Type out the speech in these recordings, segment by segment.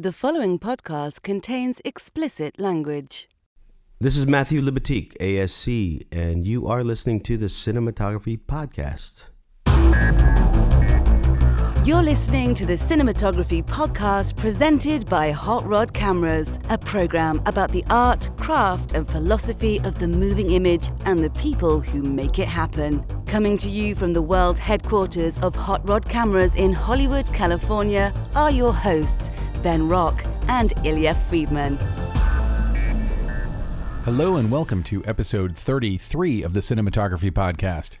The following podcast contains explicit language. This is Matthew Libatique, ASC, and you are listening to the Cinematography Podcast. You're listening to the Cinematography Podcast presented by Hot Rod Cameras, a program about the art, craft, and philosophy of the moving image and the people who make it happen. Coming to you from the world headquarters of Hot Rod Cameras in Hollywood, California, are your hosts, Ben Rock and Ilya Friedman. Hello and welcome to episode 33 of the Cinematography Podcast.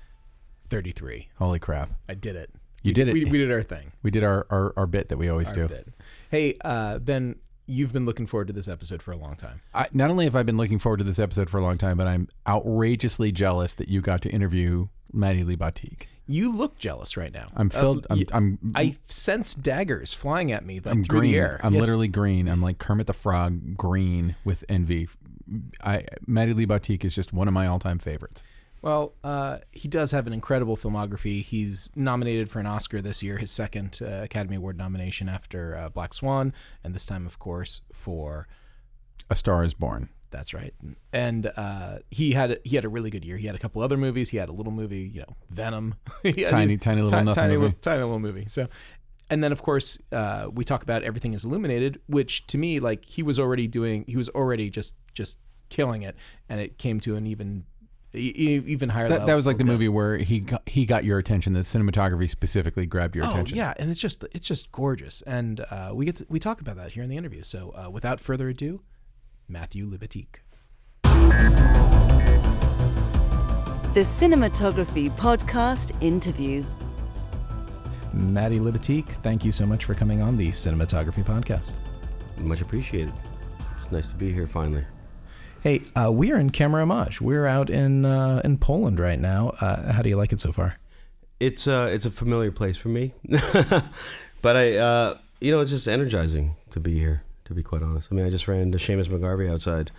33. Holy crap. I did it. You We did it. We, we did our thing. We did our, our, our bit that we always Our do. bit. Hey, uh, Ben, you've been looking forward to this episode for a long time. I, not only have I been looking forward to this episode for a long time, but I'm outrageously jealous that you got to interview Maddie Libatique. You look jealous right now. I'm filled. Uh, I'm, I'm, I sense daggers flying at me like I'm through green. the air. I'm Yes. literally green. I'm like Kermit the Frog green with envy. I Libatique is just one of my all time favorites. Well, uh, he does have an incredible filmography. He's nominated for an Oscar this year, his second uh, Academy Award nomination after uh, Black Swan, and this time, of course, for A Star is Born. That's right. And uh, he had he had a really good year. He had a couple other movies. He had a little movie, you know, Venom. Tiny- tiny little nothing tiny, movie. Little, tiny little movie. So, and then of course uh, we talk about everything is illuminated, which to me like he was already doing. He was already just just killing it, and it came to an even even higher That, level. that was like the movie where he got, he got your attention. The cinematography specifically grabbed your Oh attention. yeah, and it's just it's just gorgeous, and uh, we get to, we talk about that here in the interview. So uh, without further ado, Matthew Libatique. The Cinematography Podcast interview. Maddie Libatique, thank you so much for coming on the Cinematography Podcast. Much appreciated. It's nice to be here finally. Hey, uh, we are in Camerimage. We're out in uh, in Poland right now. Uh, how do you like it so far? It's uh, it's a familiar place for me, but I, uh, you know, it's just energizing to be here. To be quite honest, I mean, I just ran into Seamus McGarvey outside,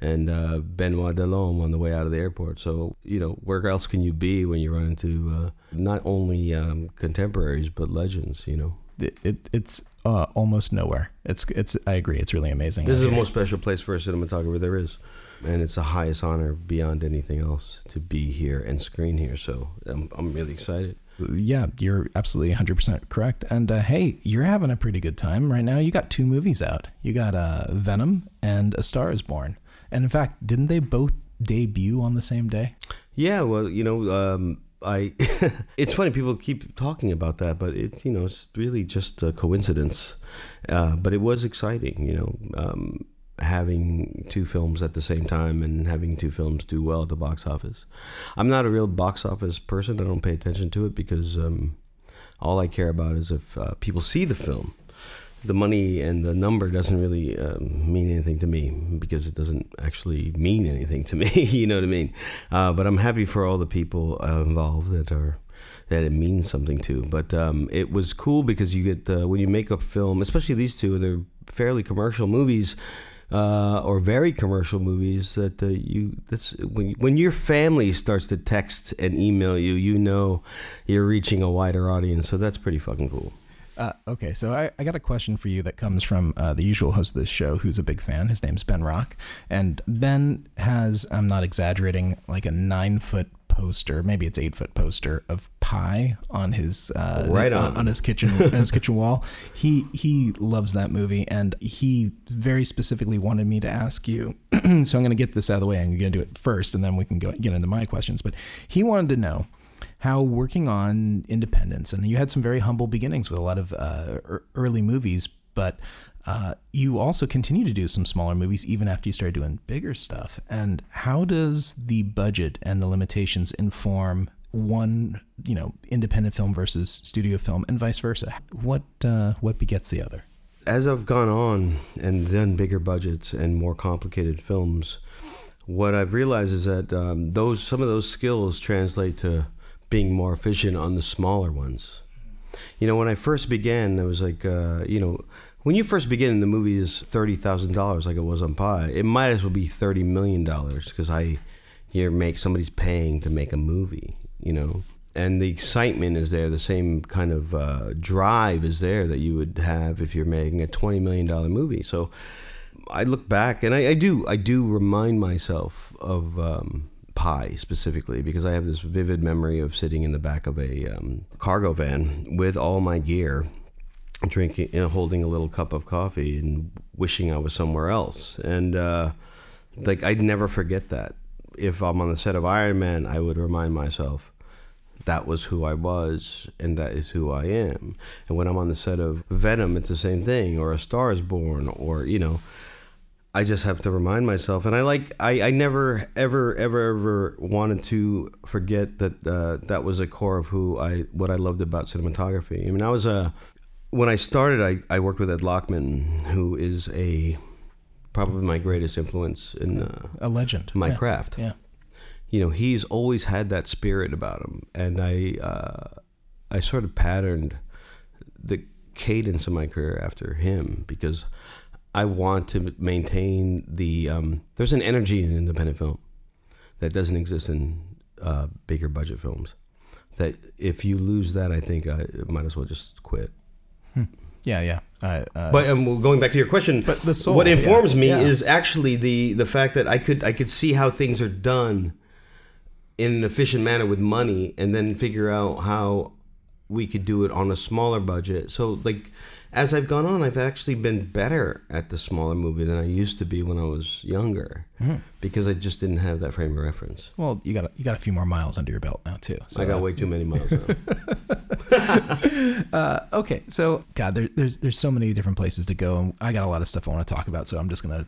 and uh, Benoit Delhomme on the way out of the airport. So you know, where else can you be when you run into uh, not only um, contemporaries but legends? You know, It, it it's uh, almost nowhere. It's it's. I agree. It's really amazing. this is the most special place for a cinematographer there is, and it's the highest honor beyond anything else to be here and screen here. So I'm I'm really excited. Yeah, you're absolutely 100% correct. And uh, hey, you're having a pretty good time right now. You got two movies out. You got uh, Venom and A Star Is Born. And in fact, didn't they both debut on the same day? Yeah, well, you know, um, I. it's funny people keep talking about that, but it, you know, it's really just a coincidence. Uh, but it was exciting, you know, um, having two films at the same time and having two films do well at the box office. I'm not a real box office person. I don't pay attention to it because um, all I care about is if uh, people see the film. The money and the number doesn't really um, mean anything to me because it doesn't actually mean anything to me. you know what I mean? Uh, but I'm happy for all the people uh, involved that are that it means something to. But um, it was cool because you get uh, when you make a film, especially these two, they're fairly commercial movies. Uh, or very commercial movies that uh, you that's when when your family starts to text and email you, you know you're reaching a wider audience. So that's pretty fucking cool. Uh, okay, so I, I got a question for you that comes from uh, the usual host of this show, who's a big fan. His name's Ben Rock, and Ben has, I'm not exaggerating, like a nine foot poster, maybe it's eight foot poster of Pi on his uh, Right on. on his kitchen his kitchen wall. He he loves that movie, and he very specifically wanted me to ask you. so I'm going to get this out of the way. I'm going to do it first, and then we can go get into my questions. But he wanted to know how working on independence, and you had some very humble beginnings with a lot of uh, early movies, but uh, you also continue to do some smaller movies even after you started doing bigger stuff. And how does the budget and the limitations inform one, you know, independent film versus studio film, and vice versa? What uh, what begets the other? as I've gone on and done bigger budgets and more complicated films, what I've realized is that um, those some of those skills translate to being more efficient on the smaller ones. You know, when I first began, I was like, uh, you know, when you first begin, the movie is thirty thousand dollars, like it was on Pi. It might as well be thirty million dollars because I here make somebody's paying to make a movie. You know, and the excitement is there. The same kind of uh, drive is there that you would have if you're making a twenty million dollar movie. So I look back and I, I do I do remind myself of um, Pi specifically because I have this vivid memory of sitting in the back of a um, cargo van with all my gear, drinking, and holding a little cup of coffee and wishing I was somewhere else. And uh, like I'd never forget that. If I'm on the set of Iron Man, I would remind myself that was who I was and that is who I am. And when I'm on the set of Venom, it's the same thing, or A Star is Born, or, you know, I just have to remind myself. And I like, I, I never, ever, ever, ever wanted to forget that uh, that was a core of who I, what I loved about cinematography. I mean, I was a, when I started, I, I worked with Ed Lachman, who is a, probably my greatest influence in uh, A legend. my Yeah. craft Yeah. you know he's always had that spirit about him and i uh, i sort of patterned the cadence of my career after him because i want to maintain the um, there's an energy in independent film that doesn't exist in uh, bigger budget films that if you lose that i think i might as well just quit Yeah. Yeah. I, uh, but um, going back to your question, But the soul, what informs yeah, me yeah. is actually the the fact that I could I could see how things are done in an efficient manner with money, and then figure out how we could do it on a smaller budget. So like. As I've gone on, I've actually been better at the smaller movie than I used to be when I was younger, Hmm. because I just didn't have that frame of reference. well, you got a, you got a few more miles under your belt now too. So I got uh, way too many miles. Now. Uh, okay, so God, there, there's there's so many different places to go, and I got a lot of stuff I want to talk about. So I'm just gonna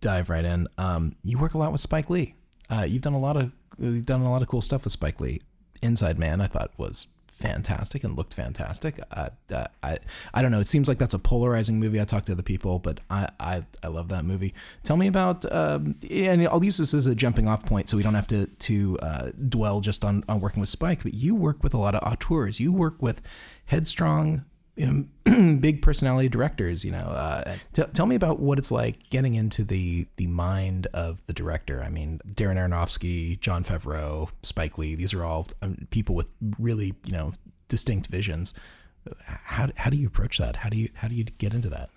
dive right in. Um, you work a lot with Spike Lee. Uh, you've done a lot of you've done a lot of cool stuff with Spike Lee. Inside Man, I thought was fantastic and looked fantastic. Uh, uh, I I don't know. It seems like that's a polarizing movie. I talked to other people, but I I, I love that movie. Tell me about um, and I'll use this as a jumping off point, so we don't have to to uh, dwell just on on working with Spike. But you work with a lot of auteurs. You work with headstrong. Um, big personality directors, you know. Uh, t- tell me about what it's like getting into the the mind of the director. I mean, Darren Aronofsky, Jon Favreau, Spike Lee. These are all um, people with really, you know, distinct visions. How, how do you approach that? How do you how do you get into that?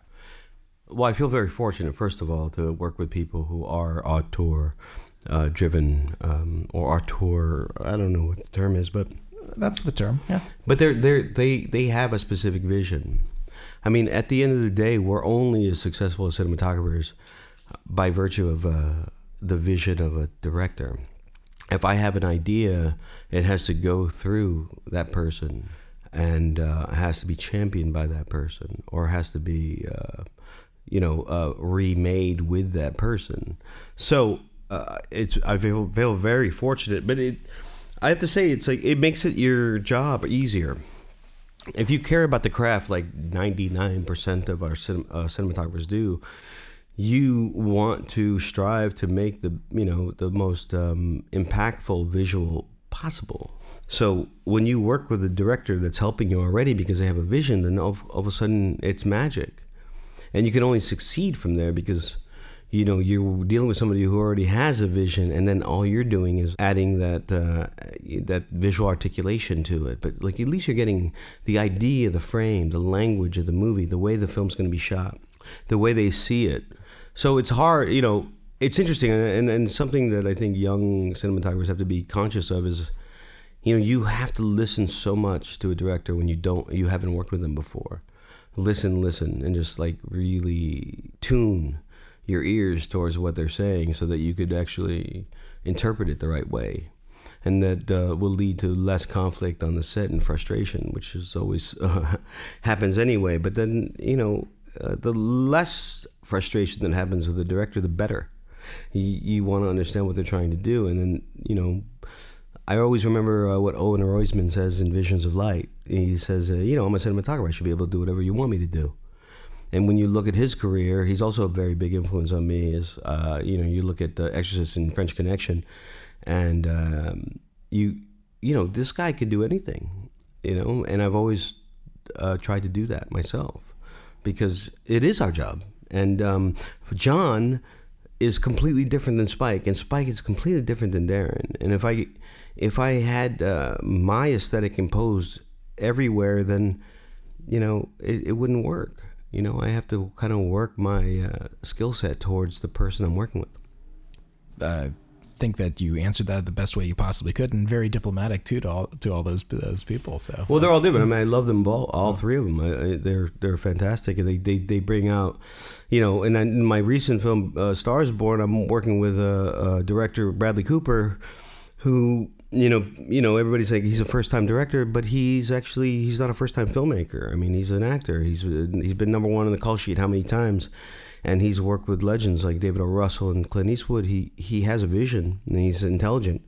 Well, I feel very fortunate, first of all, to work with people who are auteur uh, driven um, or auteur. I don't know what the term is, but That's the term. Yeah. but they're they they they have a specific vision. I mean, at the end of the day, we're only as successful as cinematographers by virtue of uh, the vision of a director. If I have an idea, it has to go through that person and uh, has to be championed by that person, or has to be, uh, you know, uh, remade with that person. So uh, it's I feel, feel very fortunate, but it. I have to say, it's like it makes it your job easier. If you care about the craft like 99% of our cin- uh, cinematographers do you want to strive to make the you know the most um, impactful visual possible. So when you work with a director that's helping you already because they have a vision then all, all of a sudden it's magic. And you can only succeed from there because you know you're dealing with somebody who already has a vision and then all you're doing is adding that uh, that visual articulation to it. But like at least you're getting the idea the frame the language of the movie the way the film's going to be shot the way they see it. So it's hard you know it's interesting and, and something that i think young cinematographers have to be conscious of is you know you have to listen so much to a director when you don't you haven't worked with them before. Listen listen and just like really tune your ears towards what they're saying so that you could actually interpret it the right way and that uh, will lead to less conflict on the set and frustration which is always uh, happens anyway but then you know uh, the less frustration that happens with the director the better you, you want to understand what they're trying to do and then you know I always remember uh, what Owen Roizman says in Visions of Light. He says, uh, you know, I'm a cinematographer. I should be able to do whatever you want me to do. And when you look at his career, he's also a very big influence on me. Is uh, you know, you look at The Exorcist and French Connection, and um, you you know, this guy could do anything. You know, and I've always uh, tried to do that myself because it is our job. And um, Jon is completely different than Spike, and Spike is completely different than Darren. And if I if I had uh, my aesthetic imposed everywhere, then you know it, it wouldn't work. You know, I have to kind of work my uh, skill set towards the person I'm working with. I think that you answered that the best way you possibly could, and very diplomatic too to all to all those those people. So Well, they're all different. I mean, I love them all, all three of them. I, they're they're fantastic, and they, they, they bring out, you know. And in my recent film, uh, *Stars Born*, I'm working with a, a director, Bradley Cooper, who you know, you know, everybody's like he's a first time director, but he's actually he's not a first time filmmaker. I mean, he's an actor. He's he's been number one on the call sheet how many times, and he's worked with legends like David O. Russell and Clint Eastwood. He he has a vision and he's intelligent.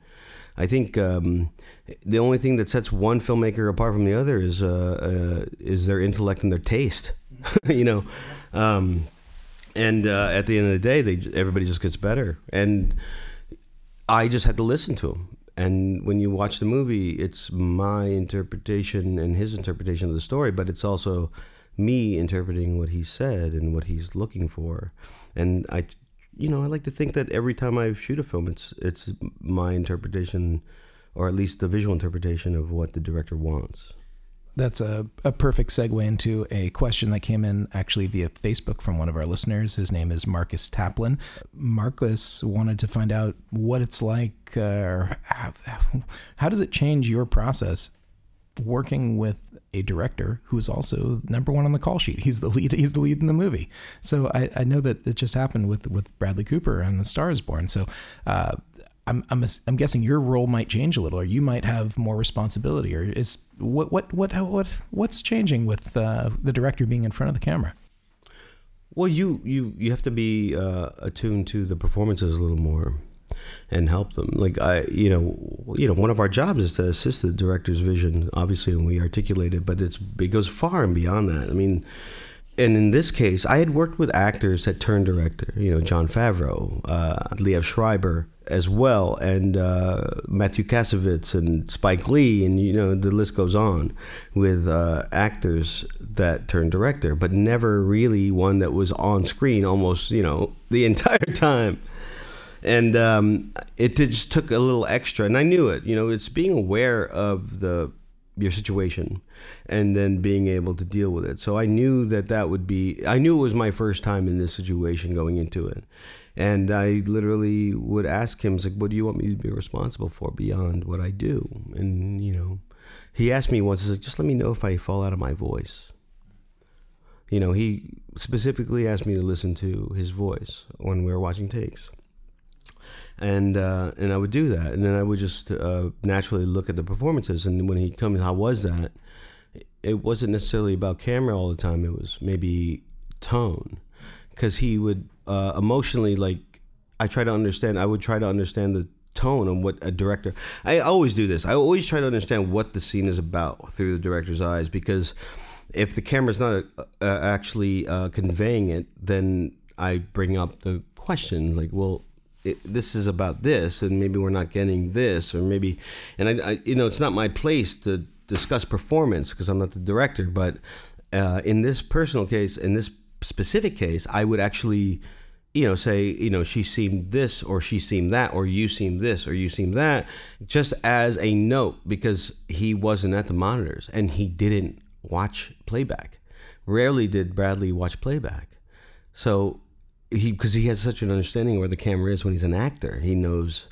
I think um, the only thing that sets one filmmaker apart from the other is uh, uh, is their intellect and their taste. you know, um, and uh, at the end of the day, they everybody just gets better. And I just had to listen to him. And when you watch the movie, it's my interpretation and his interpretation of the story, but it's also me interpreting what he said and what he's looking for. And I, you know, I like to think that every time I shoot a film, it's it's my interpretation, or at least the visual interpretation of what the director wants. That's a, a perfect segue into a question that came in actually via Facebook from one of our listeners. His name is Marcus Taplin. Marcus wanted to find out what it's like, uh, or how, how does it change your process working with a director who is also number one on the call sheet. He's the lead. He's the lead in the movie. So I, I know that it just happened with with Bradley Cooper and The Star Is Born. So uh, I'm, I'm I'm guessing your role might change a little, or you might have more responsibility, or is what what what what what's changing with uh, the director being in front of the camera? Well, you you you have to be uh, attuned to the performances a little more and help them. Like I, you know, you know, one of our jobs is to assist the director's vision, obviously, and we articulate it, but it's it goes far and beyond that. I mean, and in this case, I had worked with actors that turned director. You know, Jon Favreau, uh, Liev Schreiber as well, and uh, Mathieu Kassovitz and Spike Lee, and you know the list goes on with uh, actors that turned director, but never really one that was on screen almost you know the entire time and um, it just took a little extra and i knew it you know it's being aware of the your situation and then being able to deal with it. So i knew that that would be i knew it was my first time in this situation going into it. And i literally would ask him like what do you want me to be responsible for beyond what i do? And you know he asked me once like, just let me know if i fall out of my voice. You know he specifically asked me to listen to his voice when we were watching takes. And uh, and I would do that, and then I would just uh, naturally look at the performances. And when he'd come, how was that? It wasn't necessarily about camera all the time. It was maybe tone, because he would uh, emotionally like. I try to understand. I would try to understand the tone and what a director. I always do this. I always try to understand what the scene is about through the director's eyes, because if the camera's not uh, actually uh, conveying it, then I bring up the question like, well it, this is about this, and maybe we're not getting this, or maybe, and I, I you know, it's not my place to discuss performance because I'm not the director, but uh, in this personal case, in this specific case, I would actually, you know, say, you know, she seemed this, or she seemed that, or you seemed this, or you seemed that, just as a note because he wasn't at the monitors and he didn't watch playback. Rarely did Bradley watch playback. So he because he has such an understanding where the camera is when he's an actor. He knows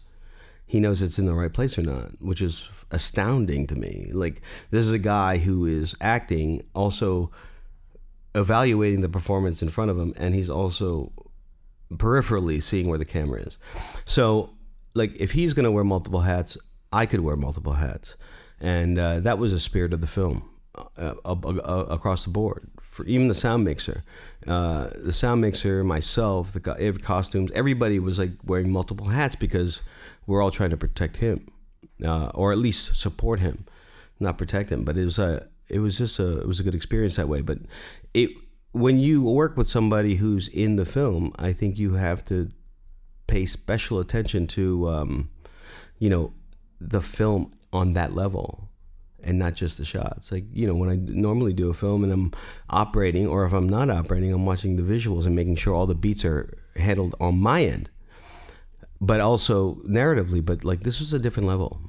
he knows it's in the right place or not, which is astounding to me. Like this is a guy who is acting, also evaluating the performance in front of him, and he's also peripherally seeing where the camera is. So, like if he's going to wear multiple hats, I could wear multiple hats, and uh, that was the spirit of the film uh, uh, across the board. For even the sound mixer, uh, the sound mixer, myself, the costumes, everybody was like wearing multiple hats because we're all trying to protect him, uh, or at least support him, not protect him. But it was a, it was just a, it was a good experience that way. But it, when you work with somebody who's in the film, I think you have to pay special attention to, um, you know, the film on that level and not just the shots. Like, you know, when I normally do a film and I'm operating, or if I'm not operating, I'm watching the visuals and making sure all the beats are handled on my end, but also narratively. But like, this was a different level.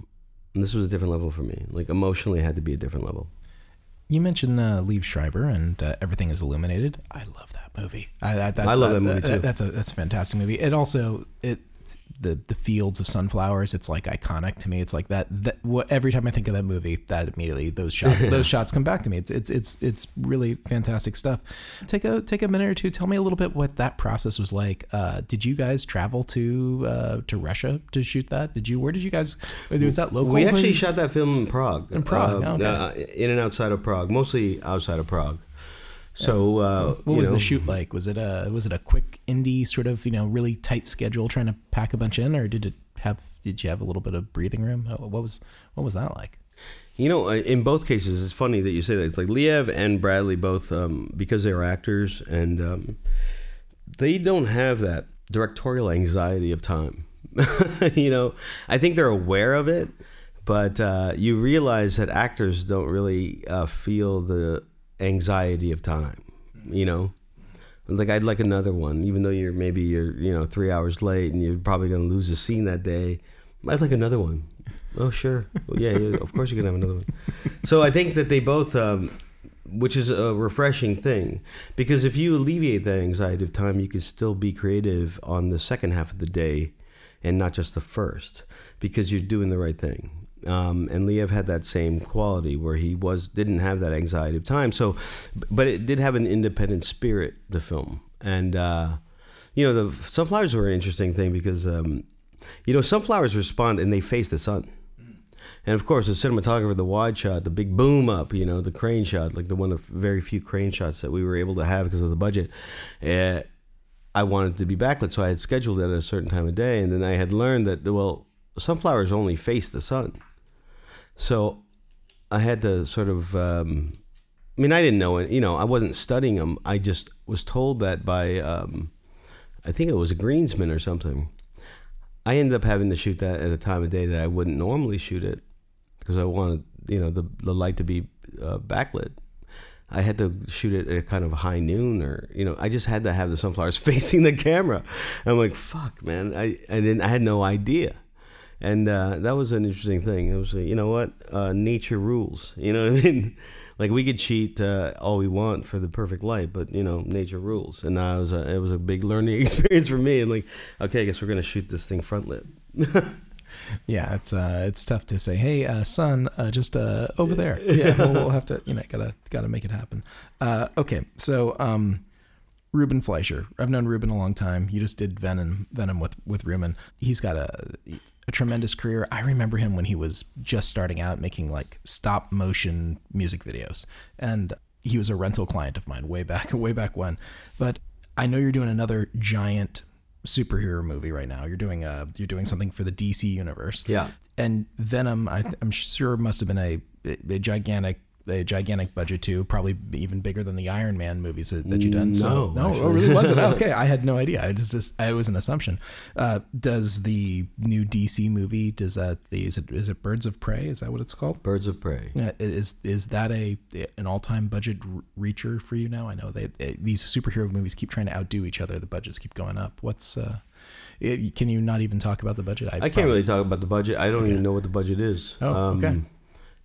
And this was a different level for me. Like emotionally, it had to be a different level. You mentioned uh, Liev Schreiber and uh, Everything is Illuminated. I love that movie. I, that, I love that movie, too. That's a that's a fantastic movie. It also it the the fields of sunflowers. It's like iconic to me. It's like that. That what, every time I think of that movie, that immediately those shots those shots come back to me. It's it's it's it's really fantastic stuff. Take a take a minute or two. Tell me a little bit what that process was like. Uh, did you guys travel to uh, to Russia to shoot that? Did you? Where did you guys? Was that local? We actually shot that film in Prague. In Prague, uh, okay. in and outside of Prague, mostly outside of Prague. So, uh, What was know, the shoot like? Was it a was it a quick indie sort of you know really tight schedule trying to pack a bunch in, or did it have did you have a little bit of breathing room? What was what was that like? You know, uh, in both cases, it's funny that you say that. It's like Liev and Bradley both, um, because they're actors, and um, they don't have that directorial anxiety of time. you know, I think they're aware of it, but uh, you realize that actors don't really uh, feel the anxiety of time. You know, like I'd like another one, even though you're maybe you're you know three hours late and you're probably gonna lose a scene that day. I'd like another one. Oh sure, well, yeah, yeah, of course you can have another one. So I think that they both, um, which is a refreshing thing, because if you alleviate that anxiety of time, you can still be creative on the second half of the day, and not just the first, because you're doing the right thing. Um, and Liev had that same quality where he was didn't have that anxiety of time. So, but it did have an independent spirit. The film, and uh, you know, the sunflowers were an interesting thing because um, you know sunflowers respond and they face the sun. And of course, the cinematographer, the wide shot, the big boom up, you know, the crane shot, like the one of very few crane shots that we were able to have because of the budget. Uh, I wanted to be backlit, so I had scheduled it at a certain time of day, and then I had learned that well, sunflowers only face the sun, so I had to sort of. Um, I mean, I didn't know it. You know, I wasn't studying them. I just was told that by, um, I think it was a greensman or something. I ended up having to shoot that at a time of day that I wouldn't normally shoot it because I wanted, you know, the the light to be uh, backlit. I had to shoot it at kind of high noon, or you know, I just had to have the sunflowers facing the camera. I'm like, fuck, man, I I didn't, I had no idea, and uh, that was an interesting thing. It was, like, you know what, uh, nature rules. You know what I mean? Like we could cheat uh, all we want for the perfect light, but you know, nature rules. And I was, a, it was a big learning experience for me. And like, okay, I guess we're gonna shoot this thing front lit. Yeah, it's uh, it's tough to say, hey, uh, son, uh, just uh, over there. Yeah, we'll, we'll have to, you know, gotta gotta make it happen. Uh, okay, so um, Ruben Fleischer, I've known Ruben a long time. You just did Venom, Venom with with Ruben. He's got a a tremendous career. I remember him when he was just starting out making like stop motion music videos, and he was a rental client of mine way back way back when. But I know you're doing another giant superhero movie right now. You're doing a you're doing something for the DC universe. Yeah. And Venom, I th- I'm sure must have been a, a gigantic a gigantic budget too, probably even bigger than the Iron Man movies that, that you've done. so, No, no, actually. oh, really wasn't. Okay, I had no idea. I just, just it was an assumption. Uh, does the new DC movie? Does that the is it is it Birds of Prey? Is that what it's called? Birds of prey. Is is that a an all time budget reacher for you now? I know they, they these superhero movies keep trying to outdo each other. The budgets keep going up. What's uh, it, can you not even talk about the budget? I can't really talk about the budget. I don't even know what the budget is. Um, Oh, okay.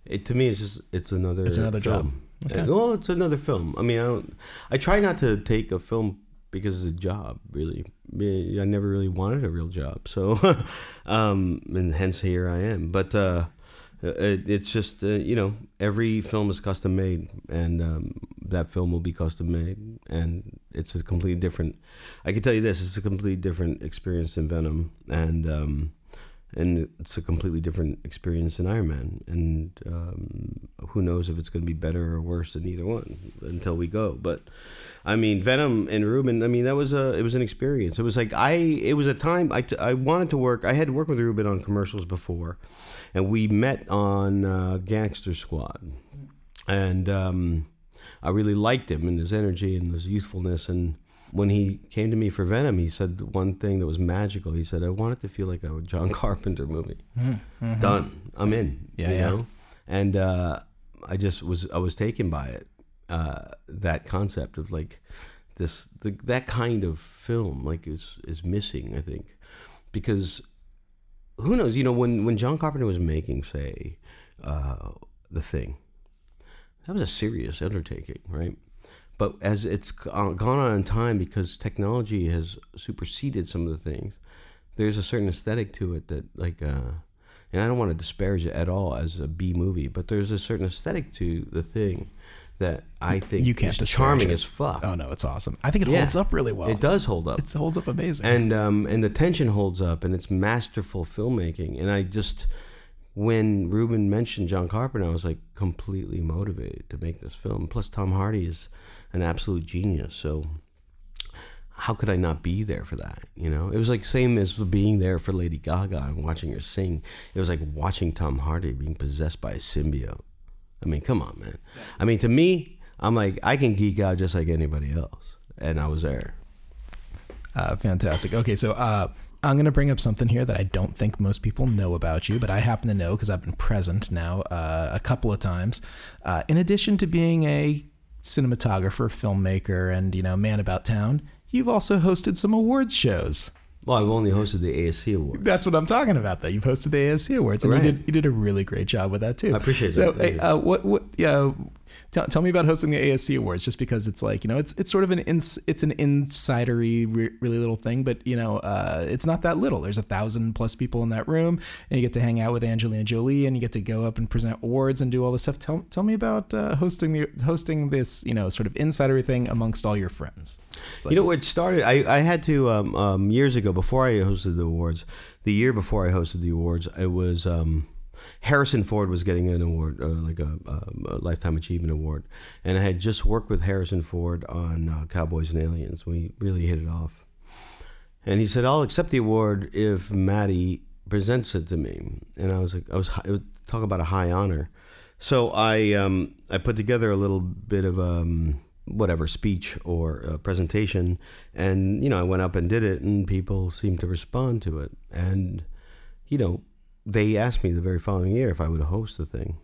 It to me, it's just it's another. It's another job. film. Okay. Uh, Well, it's another film. I mean, I don't. I try not to take a film because it's a job. Really, I never really wanted a real job. So, um, and hence here I am. But uh, it, it's just uh, you know every film is custom made, and um, that film will be custom made, and it's a completely different. I can tell you this: it's a completely different experience in Venom, and um, and it's a completely different experience than Iron Man. And um, who knows if it's going to be better or worse than either one until we go. But I mean, Venom and Ruben. I mean, that was a it was an experience. It was like I it was a time I, I wanted to work. I had worked with Ruben on commercials before, and we met on uh, Gangster Squad, and um, I really liked him and his energy and his youthfulness and when he came to me for Venom, he said one thing that was magical. He said, "I want it to feel like a John Carpenter movie. Done. I'm in. Mm-hmm. Yeah, you yeah. know? And uh, I just was I was taken by it. Uh, that concept of like this the, that kind of film like is is missing. I think because who knows? You know, when when John Carpenter was making, say, uh, the thing, that was a serious undertaking, right? But as it's gone on in time, because technology has superseded some of the things, there's a certain aesthetic to it that, like, uh, and I don't want to disparage it at all as a B movie, but there's a certain aesthetic to the thing that I think You can't is charming it. as fuck. Oh no, it's awesome. I think it Yeah. holds up really well. It does hold up It holds up amazing. and um, and the tension holds up, and it's masterful filmmaking. And I just, when Ruben mentioned John Carpenter, I was like completely motivated to make this film. Plus, Tom Hardy is an absolute genius. So, how could I not be there for that? You know, it was like same as being there for Lady Gaga and watching her sing. It was like watching Tom Hardy being possessed by a symbiote. I mean, come on, man. I mean, to me, I'm like I can geek out just like anybody else, and I was there. Uh, fantastic. Okay, so uh, I'm going to bring up something here that I don't think most people know about you, but I happen to know because I've been present now uh, a couple of times. Uh, in addition to being a cinematographer, filmmaker, and you know man about town, you've also hosted some awards shows. Well, I've only hosted the ASC Awards. That's what I'm talking about. Though you've hosted the ASC Awards, and Right. you did you did a really great job with that too. I appreciate so, that. You. uh, what what yeah. Tell, tell me about hosting the ASC Awards, just because it's like you know it's it's sort of an ins, it's an insidery re- really little thing, but you know uh, it's not that little. There's a thousand plus people in that room, and you get to hang out with Angelina Jolie, and you get to go up and present awards and do all this stuff. Tell tell me about uh, hosting the hosting this you know sort of insidery thing amongst all your friends. Like- you know, what started. I, I had to um, um, years ago before I hosted the awards. The year before I hosted the awards, it was um, Harrison Ford was getting an award, uh, like a, um, a lifetime achievement award, and I had just worked with Harrison Ford on uh, Cowboys and Aliens. We really hit it off, and he said, "I'll accept the award if Maddie presents it to me." And I was like, I was was talk about a high honor. So I um, I put together a little bit of um, whatever speech or uh, presentation, and you know I went up and did it, and people seemed to respond to it, and you know they asked me the very following year if I would host the thing,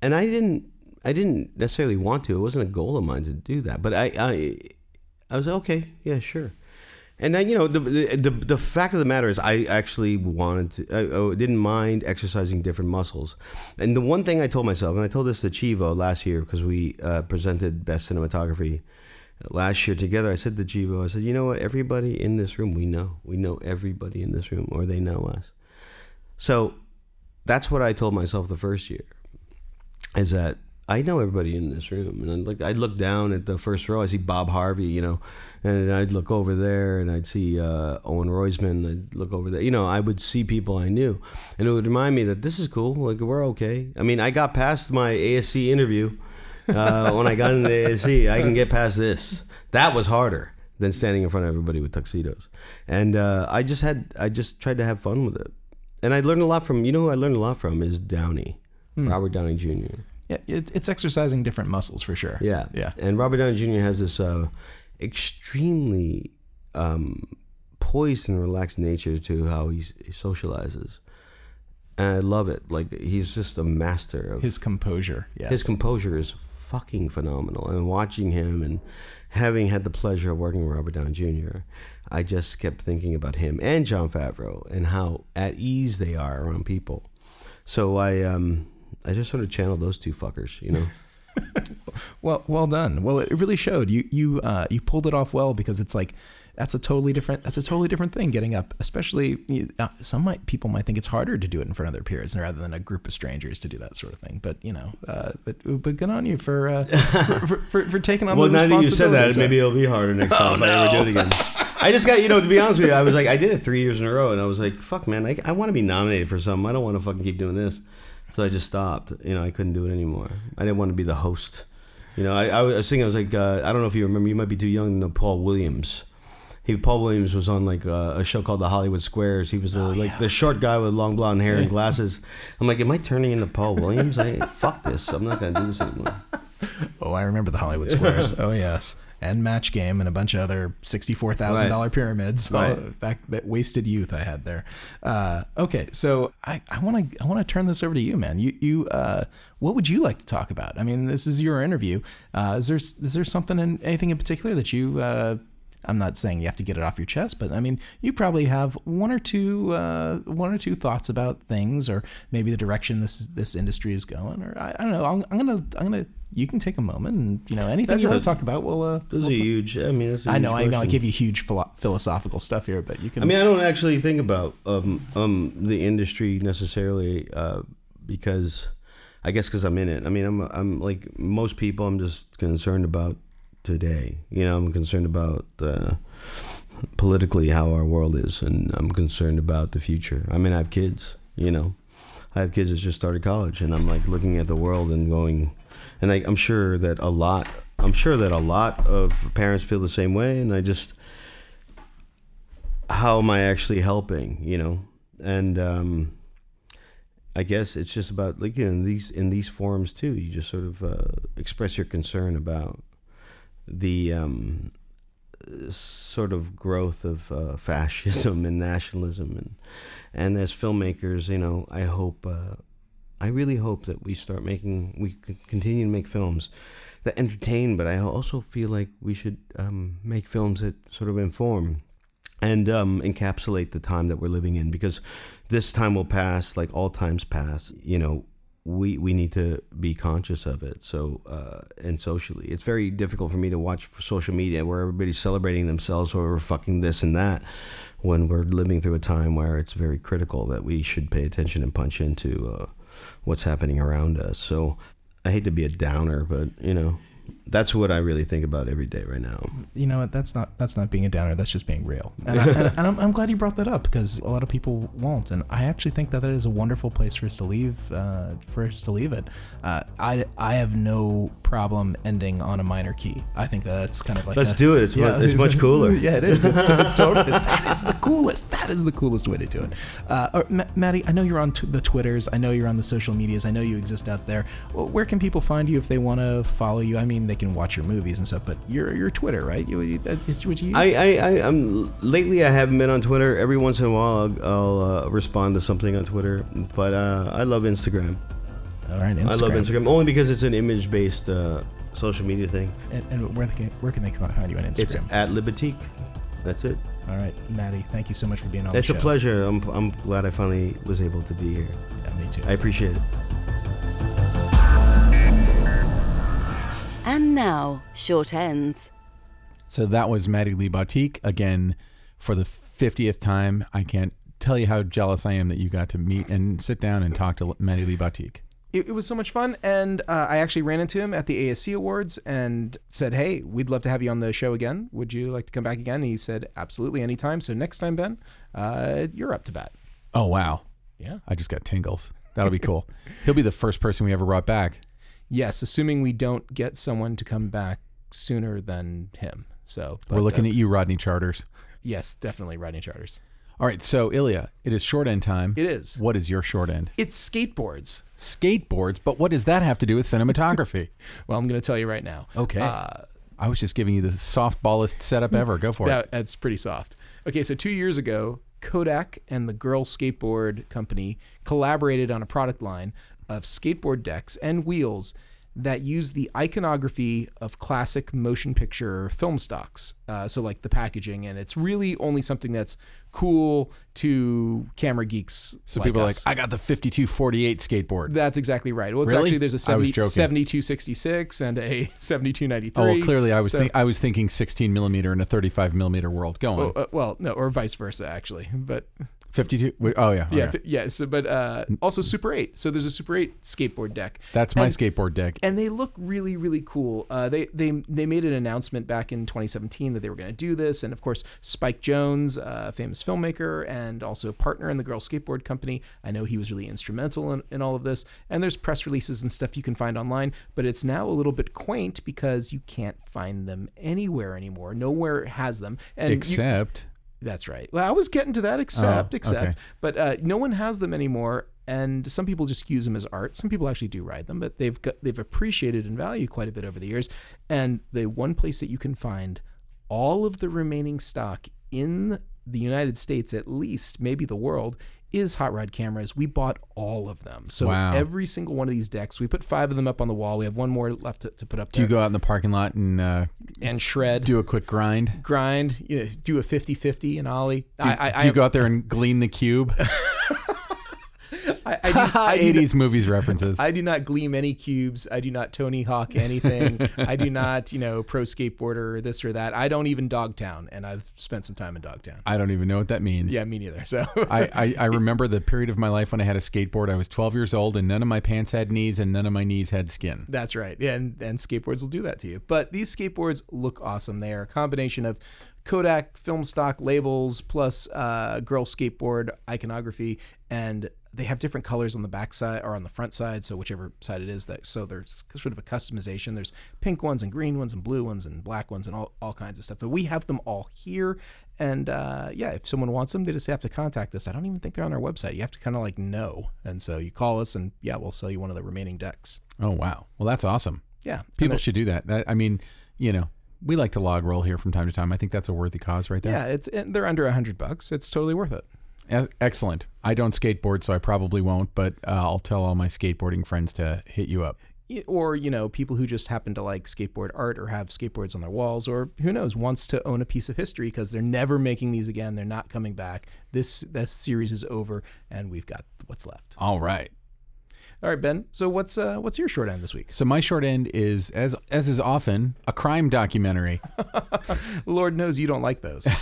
and I didn't I didn't necessarily want to. It wasn't a goal of mine to do that, but I I, I was okay, yeah, sure. And then you know the, the the the fact of the matter is I actually wanted to I, I didn't mind exercising different muscles, and the one thing I told myself and I told this to Chivo last year because we uh, presented best cinematography last year together. I said to Chivo I said you know what everybody in this room we know we know everybody in this room or they know us, so that's what I told myself the first year, is that I know everybody in this room, and I'd like I'd look down at the first row, I see Bob Harvey, you know, and I'd look over there, and I'd see uh, Owen Roizman. I'd look over there, you know, I would see people I knew, and it would remind me that this is cool, like we're okay. I mean, I got past my ASC interview uh, when I got into the ASC. I can get past this. That was harder than standing in front of everybody with tuxedos, and uh, I just had I just tried to have fun with it, and I learned a lot from you know who I learned a lot from is Downey, Robert Downey Jr. yeah, it, it's exercising different muscles for sure. Yeah, yeah. And Robert Downey Jr. has this uh, extremely um, poised and relaxed nature to how he's, he socializes, and I love it. Like he's just a master of His composure. Yes. his composure is fucking phenomenal. And watching him and having had the pleasure of working with Robert Downey Jr., I just kept thinking about him and Jon Favreau and how at ease they are around people. So I um I just sort of channeled those two fuckers, you know. Well, well done. Well, it really showed. You you uh, you pulled it off well because it's like that's a totally different that's a totally different thing. Getting up, especially you- uh, some might people might think it's harder to do it in front of their peers rather than a group of strangers to do that sort of thing. But you know, uh, but but good on you for uh, for, for, for, for taking on well, the now that you said that, responsibilities. maybe it'll be harder next time if I ever do it again. I just got, you know, to be honest with you, I was like, I did it three years in a row, and I was like, fuck, man, I, I want to be nominated for something. I don't want to fucking keep doing this. So I just stopped. You know, I couldn't do it anymore. I didn't want to be the host. You know, I, I was thinking, I was like, uh, I don't know if you remember, you might be too young to know Paul Williams. He, Paul Williams was on like uh, a show called The Hollywood Squares. He was the, like the short guy with long blonde hair and glasses. I'm like, am I turning into Paul Williams? I fuck this. I'm not gonna do this anymore. Oh, I remember the Hollywood Squares. oh yes, and Match Game and a bunch of other sixty-four thousand dollar pyramids. Right. back that wasted youth I had there. Uh, okay, so I want to I want to turn this over to you, man. You you uh, what would you like to talk about? I mean, this is your interview. Uh, is there is there something in anything in particular that you uh, I'm not saying you have to get it off your chest, but I mean, you probably have one or two, uh, one or two thoughts about things, or maybe the direction this this industry is going, or I, I don't know. I'm, I'm gonna, I'm gonna. You can take a moment, and you know, anything That's you want to talk about, we'll. Uh, Those we'll are talk- huge. I mean, I know, I know. I give you huge philo- philosophical stuff here, but you can. I mean, I don't actually think about um, um, the industry necessarily uh, because I guess because I'm in it. I mean, I'm I'm like most people. I'm just concerned about today. You know, I'm concerned about uh, politically how our world is, and I'm concerned about the future. I mean, I have kids. You know, I have kids that just started college, and I'm like looking at the world and going, and I, I'm sure that a lot. I'm sure that a lot of parents feel the same way, and I just how am I actually helping? You know, and um, I guess it's just about like in these in these forums too. You just sort of uh, express your concern about the um, sort of growth of uh, fascism and nationalism, and and as filmmakers, you know, I hope. Uh, I really hope that we start making, we continue to make films that entertain, but I also feel like we should um, make films that sort of inform and um, encapsulate the time that we're living in because this time will pass like all times pass you know we we need to be conscious of it. So uh, and socially it's very difficult for me to watch social media where everybody's celebrating themselves or fucking this and that when we're living through a time where it's very critical that we should pay attention and punch into uh, what's happening around us. So i hate to be a downer but you know that's what i really think about every day right now you know what? That's not that's not being a downer. That's just being real. And, I, and, and I'm, I'm glad you brought that up because a lot of people won't. And I actually think that that is a wonderful place for us to leave uh, for us to leave it. Uh, I I have no problem ending on a minor key. I think that that's kind of like Let's a- do it. It's mu- it's much cooler. yeah, it is. It's, it's totally that is the coolest. That is the coolest way to do it. Uh, or, Ma- Maddie, I know you're on t- the Twitters. I know you're on the social medias. I know you exist out there. Well, where can people find you if they want to follow you? I mean, they can watch your movies and stuff, but you're you're Twitter, right? You, that's what you use. I, I, I, I'm lately. I haven't been on Twitter. Every once in a while, I'll, I'll uh, respond to something on Twitter. But uh, I love Instagram. All right, Instagram. I love Instagram only because it's an image-based uh, social media thing. And, and where, they can, where can they find you on Instagram? It's at Libatique. That's it. All right, Maddie, thank you so much for being on It's a show. pleasure. I'm, I'm glad I finally was able to be here. Yeah, me too. I appreciate it. And now, short ends. So that was Maddie Libatique again for the 50th time. I can't tell you how jealous I am that you got to meet and sit down and talk to Maddie Libatique. it, it was so much fun and uh, i actually ran into him at the asc awards and said hey we'd love to have you on the show again would you like to come back again and he said absolutely anytime so next time ben uh, you're up to bat Oh, wow. yeah I just got tingles. That'll be cool. He'll be the first person we ever brought back. Yes assuming we don't get someone to come back sooner than him so We're looking at you, Rodney Charters. yes definitely Rodney charters All right. So, Ilya, it is short end time. it is What is your short end? it's skateboards Skateboards, but what does that have to do with cinematography? well i'm going to tell you right now Okay. uh, I was just giving you the softballest setup ever. Go for it. That's pretty soft. Okay, so two years ago, Kodak and the Girl Skateboard Company collaborated on a product line of skateboard decks and wheels that use the iconography of classic motion picture film stocks. Uh, so, like the packaging, and it's really only something that's cool to camera geeks. So like people are like. I got the 5248 skateboard. That's exactly right. Well, it's Really? actually there's a 70, 7266 and a 7293. Oh, well, clearly I was So- think, I was thinking 16 millimeter in a 35 millimeter world. going. on. Oh, uh, well, no, or vice versa, actually. But 52. wait, Oh yeah. Yeah, okay. yeah. So, but uh, also Super 8. So there's a Super 8 skateboard deck. That's my and- skateboard deck. And they look really, really cool. Uh, they they they made an announcement back in 2017 that they were going to do this, and of course Spike Jonze, a famous filmmaker and also partner in the Girl Skateboard Company, I know he was really instrumental in, in all of this. And there's press releases and stuff you can find online, but it's now a little bit quaint because you can't find them anywhere anymore. Nowhere has them. And you- Except that's right. Well, I was getting to that. Except, Oh, except, okay. but uh, no one has them anymore, and some people just use them as art. Some people actually do ride them, but they've got, they've appreciated in value quite a bit over the years. And the one place that you can find all of the remaining stock in the United States, at least, maybe the world, is hot rod cameras. We bought all of them. So Wow. every single one of these decks, we put five of them up on the wall. We have one more left to, to put up Do there. you go out in the parking lot and uh, and shred, do a quick grind? grind, you know, do a 50-50 and ollie. Do, I, I, do you I, go out there and glean the cube? I, I, do, I, do, 80s movies references. I do not gleam any cubes. I do not Tony Hawk anything. I do not, you know, pro skateboarder or this or that. I don't even Dogtown, and I've spent some time in Dogtown. I don't even know what that means. Yeah, me neither. So I, I, I remember the period of my life when I had a skateboard. I was 12 years old, and none of my pants had knees, and none of my knees had skin. That's right. Yeah, and, and skateboards will do that to you. But these skateboards look awesome. They are a combination of Kodak film stock labels plus uh, girl skateboard iconography, and they have different colors on the back side or on the front side. So whichever side it is, that so there's sort of a customization. There's pink ones and green ones and blue ones and black ones and all, all kinds of stuff. But we have them all here. And uh, yeah, if someone wants them, they just have to contact us. I don't even think they're on our website. You have to kind of like know. And so you call us, and yeah, we'll sell you one of the remaining decks. Oh, wow. Well, that's awesome. Yeah, People should do that. that. I mean, you know, we like to log roll here from time to time. I think that's a worthy cause right there. Yeah, it's they're under a hundred bucks. It's totally worth it. Excellent. I don't skateboard, so I probably won't, but uh, I'll tell all my skateboarding friends to hit you up. Or you know, people who just happen to like skateboard art or have skateboards on their walls, or who knows, wants to own a piece of history because they're never making these again. They're not coming back. This this series is over, and we've got what's left. All right. All right, Ben. So what's uh what's your short end this week? So my short end is, as as is often, a crime documentary. Lord knows you don't like those.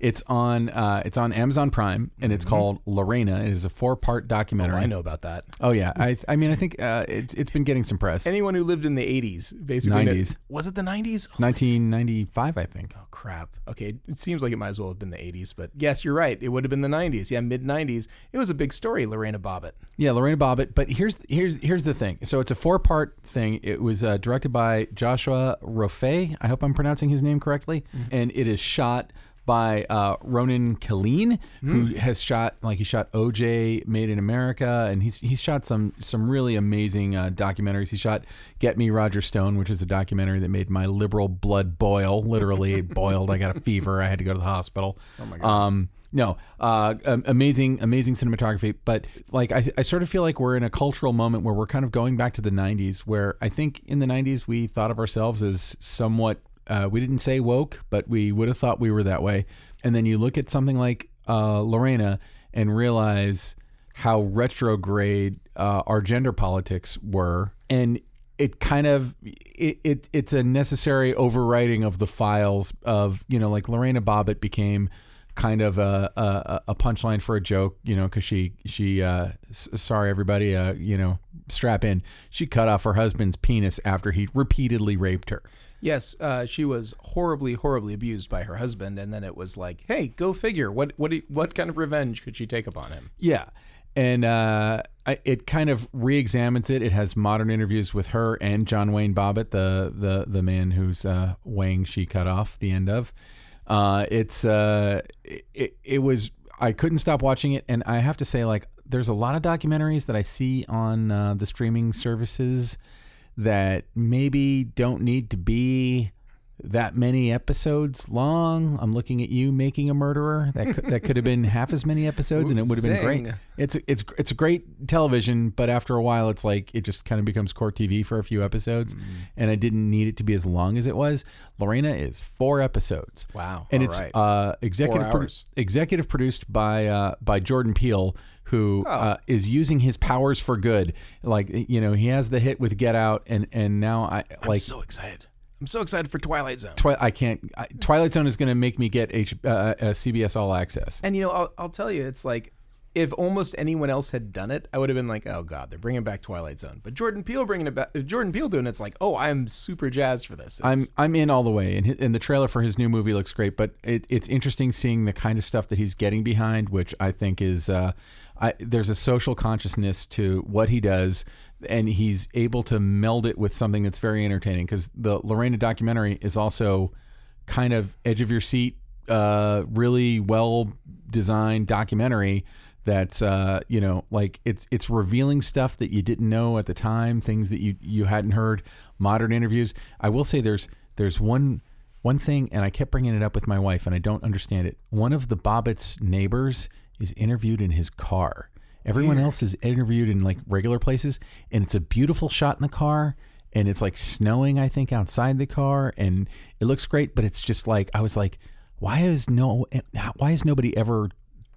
It's on uh, it's on Amazon Prime, and it's called Lorena. It is a four part oh, documentary. I know about that. Oh yeah, I I mean I think uh, it's it's been getting some press. Anyone who lived in the '80s, basically, 90s. was it the '90s? 1995, I think. Oh crap. Okay, it seems like it might as well have been the 80s, but yes, you're right. It would have been the 90s. Yeah, mid 90s. It was a big story, Lorena Bobbitt. Yeah, Lorena Bobbitt. But here's here's here's the thing. So it's a four part thing. It was uh, directed by Joshua Rofe. I hope I'm pronouncing his name correctly. And it is shot by uh, Ronan Killeen, who has shot like he shot OJ Made in America, and he's he's shot some some really amazing uh, documentaries. He shot Get Me Roger Stone, which is a documentary that made my liberal blood boil. Literally it boiled. I got a fever. I had to go to the hospital. Oh my god. Um, no, uh, amazing, amazing cinematography. But like, I, I sort of feel like we're in a cultural moment where we're kind of going back to the '90s, where I think in the '90s we thought of ourselves as somewhat. Uh, we didn't say woke, but we would have thought we were that way. And then you look at something like uh, Lorena and realize how retrograde uh, our gender politics were, and it kind of it, it it's a necessary overwriting of the files of you know like Lorena Bobbitt became kind of a a, a punchline for a joke, you know, because she she uh, s- sorry everybody, uh, you know, strap in. She cut off her husband's penis after he repeatedly raped her. Yes, uh, she was horribly, horribly abused by her husband, and then it was like, hey, go figure. What what what kind of revenge could she take upon him? Yeah. And uh, I- it kind of re-examines it. It has modern interviews with her and John Wayne Bobbitt, the the the man whose uh, wang she cut off the end of. Uh, it's uh, it, it was I couldn't stop watching it, and I have to say, like, there's a lot of documentaries that I see on uh, the streaming services that maybe don't need to be that many episodes long. I'm looking at you making a murderer. That could, that could have been half as many episodes, and it would have been great. It's it's it's great television, but after a while, it's like it just kind of becomes court TV for a few episodes, and I didn't need it to be as long as it was. Lorena is four episodes. Wow. and All it's right. uh, executive hours. executive produced by uh, by Jordan Peele, who Oh. uh, is using his powers for good. Like you know, he has the hit with Get Out, and and now I I'm like so excited. I'm so excited for Twilight Zone. Twi- I can't. I, Twilight Zone is going to make me get H, uh, uh, CBS All Access. And you know, I'll, I'll tell you, it's like if almost anyone else had done it, I would have been like, "Oh God, they're bringing back Twilight Zone." But Jordan Peele bringing it back, Jordan Peele doing it's like, "Oh, I'm super jazzed for this." I'm I'm in all the way, and hi- and the trailer for his new movie looks great. But it, it's interesting seeing the kind of stuff that he's getting behind, which I think is uh, I, there's a social consciousness to what he does, and he's able to meld it with something that's very entertaining. Because the Lorena documentary is also kind of edge of your seat, uh, really well designed documentary that's uh, you know like it's it's revealing stuff that you didn't know at the time, things that you you hadn't heard, modern interviews. I will say there's there's one one thing, and I kept bringing it up with my wife, and I don't understand it. One of the Bobbitt's neighbors is interviewed in his car. Everyone else is interviewed in like regular places, and it's a beautiful shot in the car, and it's like snowing, I think, outside the car, and it looks great. But it's just like I was like, why is no, why has nobody ever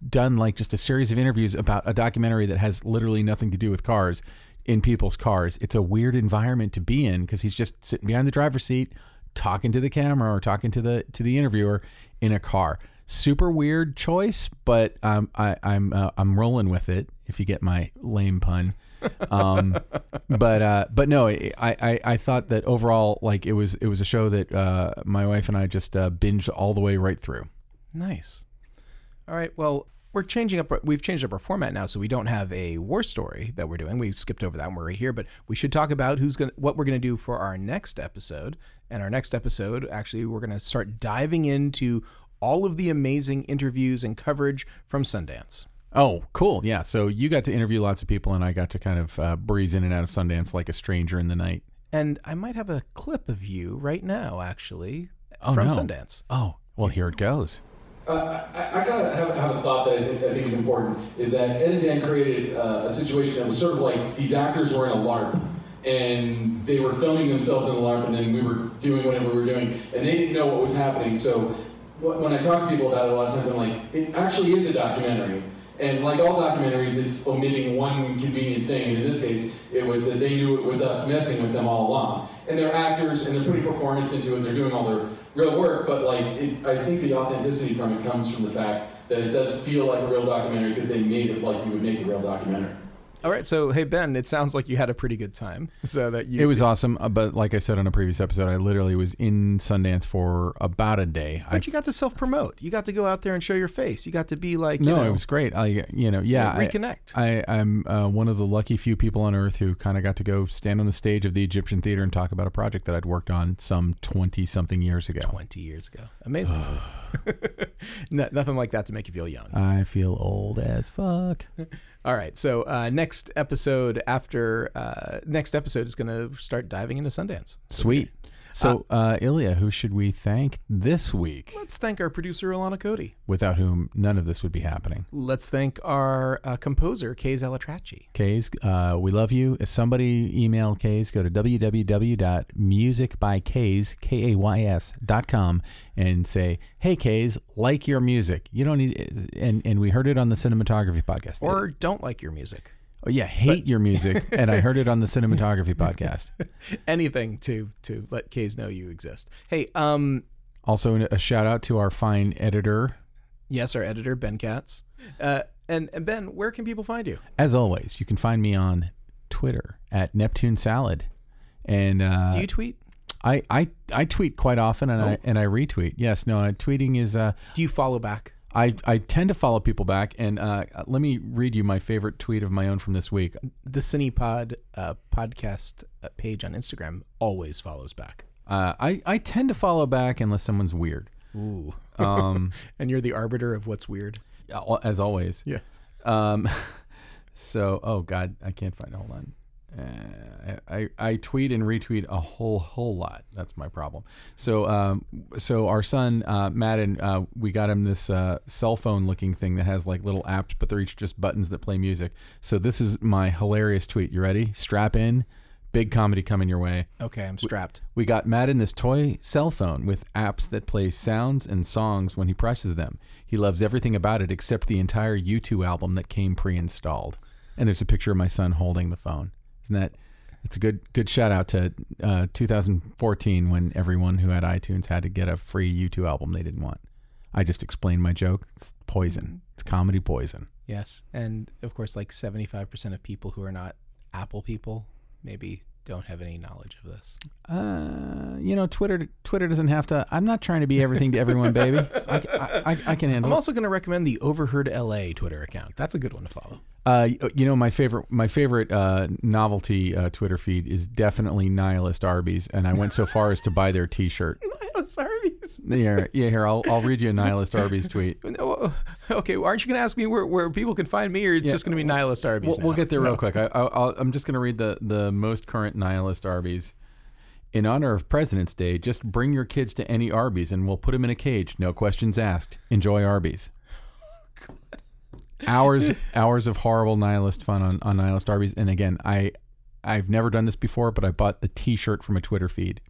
done like just a series of interviews about a documentary that has literally nothing to do with cars in people's cars? It's a weird environment to be in because he's just sitting behind the driver's seat talking to the camera or talking to the to the interviewer in a car. Super weird choice, but um, I, I'm uh, I'm rolling with it. If you get my lame pun, um, but uh, but no, I, I I thought that overall, like it was it was a show that uh, my wife and I just uh, binged all the way right through. Nice. All right. Well, we're changing up. We've changed up our format now, so we don't have a war story that we're doing. We skipped over that one. We're right here, but we should talk about who's to what we're to do for our next episode. And our next episode, actually, we're to start diving into all of the amazing interviews and coverage from Sundance. Oh, cool. Yeah. So you got to interview lots of people, and I got to kind of uh, breeze in and out of Sundance like a stranger in the night. And I might have a clip of you right now, actually, Oh, from no. Sundance. Oh, well, here it goes. Uh, I, I kind of have, have a thought that I think, I think is important is that Ed and Dan created uh, a situation that was sort of like these actors were in a LARP and they were filming themselves in a LARP and then we were doing whatever we were doing and they didn't know what was happening. So wh- when I talk to people about it, a lot of times I'm like, it actually is a documentary. And like all documentaries, it's omitting one convenient thing. And in this case, it was that they knew it was us messing with them all along. And they're actors, and they're putting performance into it. And they're doing all their real work. But like, it, I think the authenticity from it comes from the fact that it does feel like a real documentary because they made it like you would make a real documentary. All right. So, hey, Ben, it sounds like you had a pretty good time. So that you. It was awesome, uh, but like I said on a previous episode, I literally was in Sundance for about a day. I But you got to self promote. You got to go out there and show your face. You got to be like, you no, know, it was great. I, you know, yeah, I- reconnect. I, I'm uh, one of the lucky few people on earth who kind of got to go stand on the stage of the Egyptian Theater and talk about a project that I'd worked on some twenty something years ago. 20 years ago. Amazing. no, nothing like that to make you feel young. I feel old as fuck. All right. So, uh, next episode after uh, next episode is going to start diving into Sundance. Sweet. So, uh, Ilya, who should we thank this week? Let's thank our producer, Ilana Cody. Without whom none of this would be happening. Let's thank our uh, composer. Kays, uh, we love you. If somebody email Kays, go to www.musicbykays, K-A-Y-S, dot com and say, hey, Kays, like your music. You don't need, and, and we heard it on the cinematography podcast. Or don't like your music. Oh, yeah, hate your music. and I heard it on the cinematography podcast. Anything to to let Kays know you exist. Hey, um, Also, a shout out to our fine editor. yes, our editor, Ben Katz. Uh, and, and Ben, where can people find you? As always, you can find me on Twitter at Neptune Salad. And uh, Do you tweet? I, I I tweet quite often and I and I retweet. Yes, no, uh, tweeting is uh, Do you follow back? I, I tend to follow people back, and uh, let me read you my favorite tweet of my own from this week. The CinePod uh, podcast uh, page on Instagram always follows back. Uh, I, I tend to follow back unless someone's weird, Ooh. um, And you're the arbiter of what's weird. as always. Yeah. Um, so, oh God, I can't find. Hold on. Uh, I, I tweet and retweet a whole whole lot. That's my problem. So um, so our son uh, Madden, uh, we got him this uh, cell phone looking thing that has like little apps, but they're each just buttons that play music. So this is my hilarious tweet. You ready? Strap in. Big comedy coming your way. Okay, I'm strapped. We got Madden this toy cell phone with apps that play sounds and songs when he presses them. He loves everything about it except the entire U2 album that came pre-installed. And there's a picture of my son holding the phone. Isn't that? It's a good good shout out to uh, 2014 when everyone who had iTunes had to get a free U2 album they didn't want. I just explained my joke. It's poison. It's comedy poison. Yes. And of course, like 75% of people who are not Apple people maybe don't have any knowledge of this. Uh, you know, Twitter Twitter doesn't have to. I'm not trying to be everything to everyone, baby. I, I, I, I can handle I'm it. also going to recommend the Overheard LA Twitter account. That's a good one to follow. Uh, you know, my favorite, my favorite uh, novelty uh, Twitter feed is definitely Nihilist Arby's, and I went so far as to buy their T-shirt. Sorry. Yeah, yeah. Here, I'll, I'll read you a Nihilist Arby's tweet. No, okay, well, aren't you going to ask me where, where people can find me, or it's Yeah, just going to be Nihilist Arby's? We'll, we'll get there So- real quick. I, I, I'm just going to read the the most current Nihilist Arby's. In honor of President's Day, just bring your kids to any Arby's and we'll put them in a cage. No questions asked. Enjoy Arby's. hours hours of horrible nihilist fun on, on nihilist Arby's. And again, I I've never done this before, but I bought the T-shirt from a Twitter feed.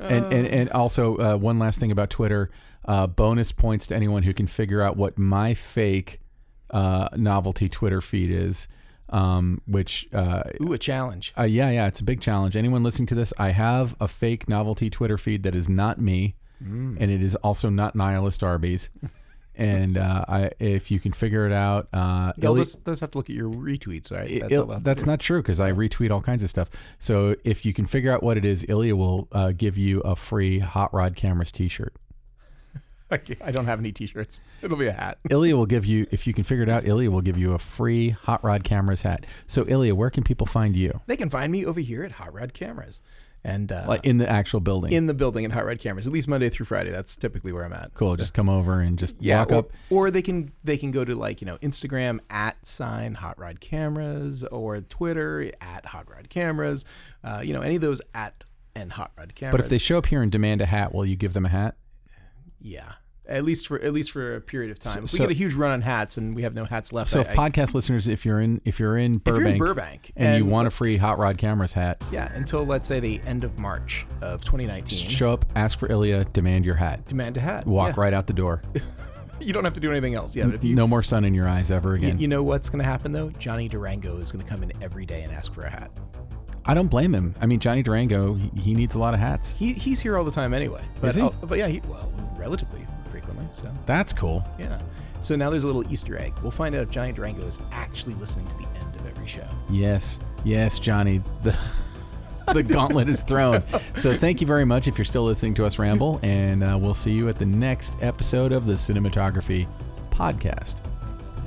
And and, and also uh, one last thing about Twitter. Uh, bonus points to anyone who can figure out what my fake uh, novelty Twitter feed is. Um, which uh, Ooh, a challenge. uh, yeah, yeah, it's a big challenge. Anyone listening to this, I have a fake novelty Twitter feed that is not me, and it is also not nihilist Arby's. and uh, I, if you can figure it out, uh, They'll Ilya- just, they'll just have to look at your retweets, right? That's, all they'll have to that's not true because I retweet all kinds of stuff. So if you can figure out what it is, Ilya will uh, give you a free Hot Rod Cameras T-shirt. I don't have any T-shirts. It'll be a hat. Ilya will give you, if you can figure it out, Ilya will give you a free Hot Rod Cameras hat. So Ilya, where can people find you? They can find me over here at Hot Rod Cameras, and uh, Like in the actual building. in the building at Hot Rod Cameras, at least Monday through Friday. That's typically where I'm at. cool. So- Just come over and just yeah, walk or, up. or they can they can go to like you know Instagram at sign Hot Rod Cameras or Twitter at Hot Rod Cameras. Uh, you know any of those at and Hot Rod Cameras. But if they show up here and demand a hat, will you give them a hat? yeah. At least for at least for a period of time. if we so- get a huge run on hats and we have no hats left, So I- if I- podcast listeners, if you're in if you're in if you're Burbank, in Burbank and, you want a free Hot Rod Cameras hat, yeah until let's say the end of March of 2019, show up, ask for Ilya, demand your hat, demand a hat. walk Yeah. right out the door. You don't have to do anything else. Yeah, but if you no more sun in your eyes ever again. you know what's going to happen though? Johnny Durango is going to come in every day and ask for a hat. I don't blame him. I mean, Johnny Durango, he, he needs a lot of hats. He he's here all the time anyway. But Is he? oh, but yeah, he well relatively. So That's cool. yeah. So now there's a little Easter egg. We'll find out if Johnny Durango is actually listening to the end of every show. Yes, yes, Johnny. The the gauntlet is thrown. So thank you very much if you're still listening to us ramble, and uh, we'll see you at the next episode of the Cinematography Podcast.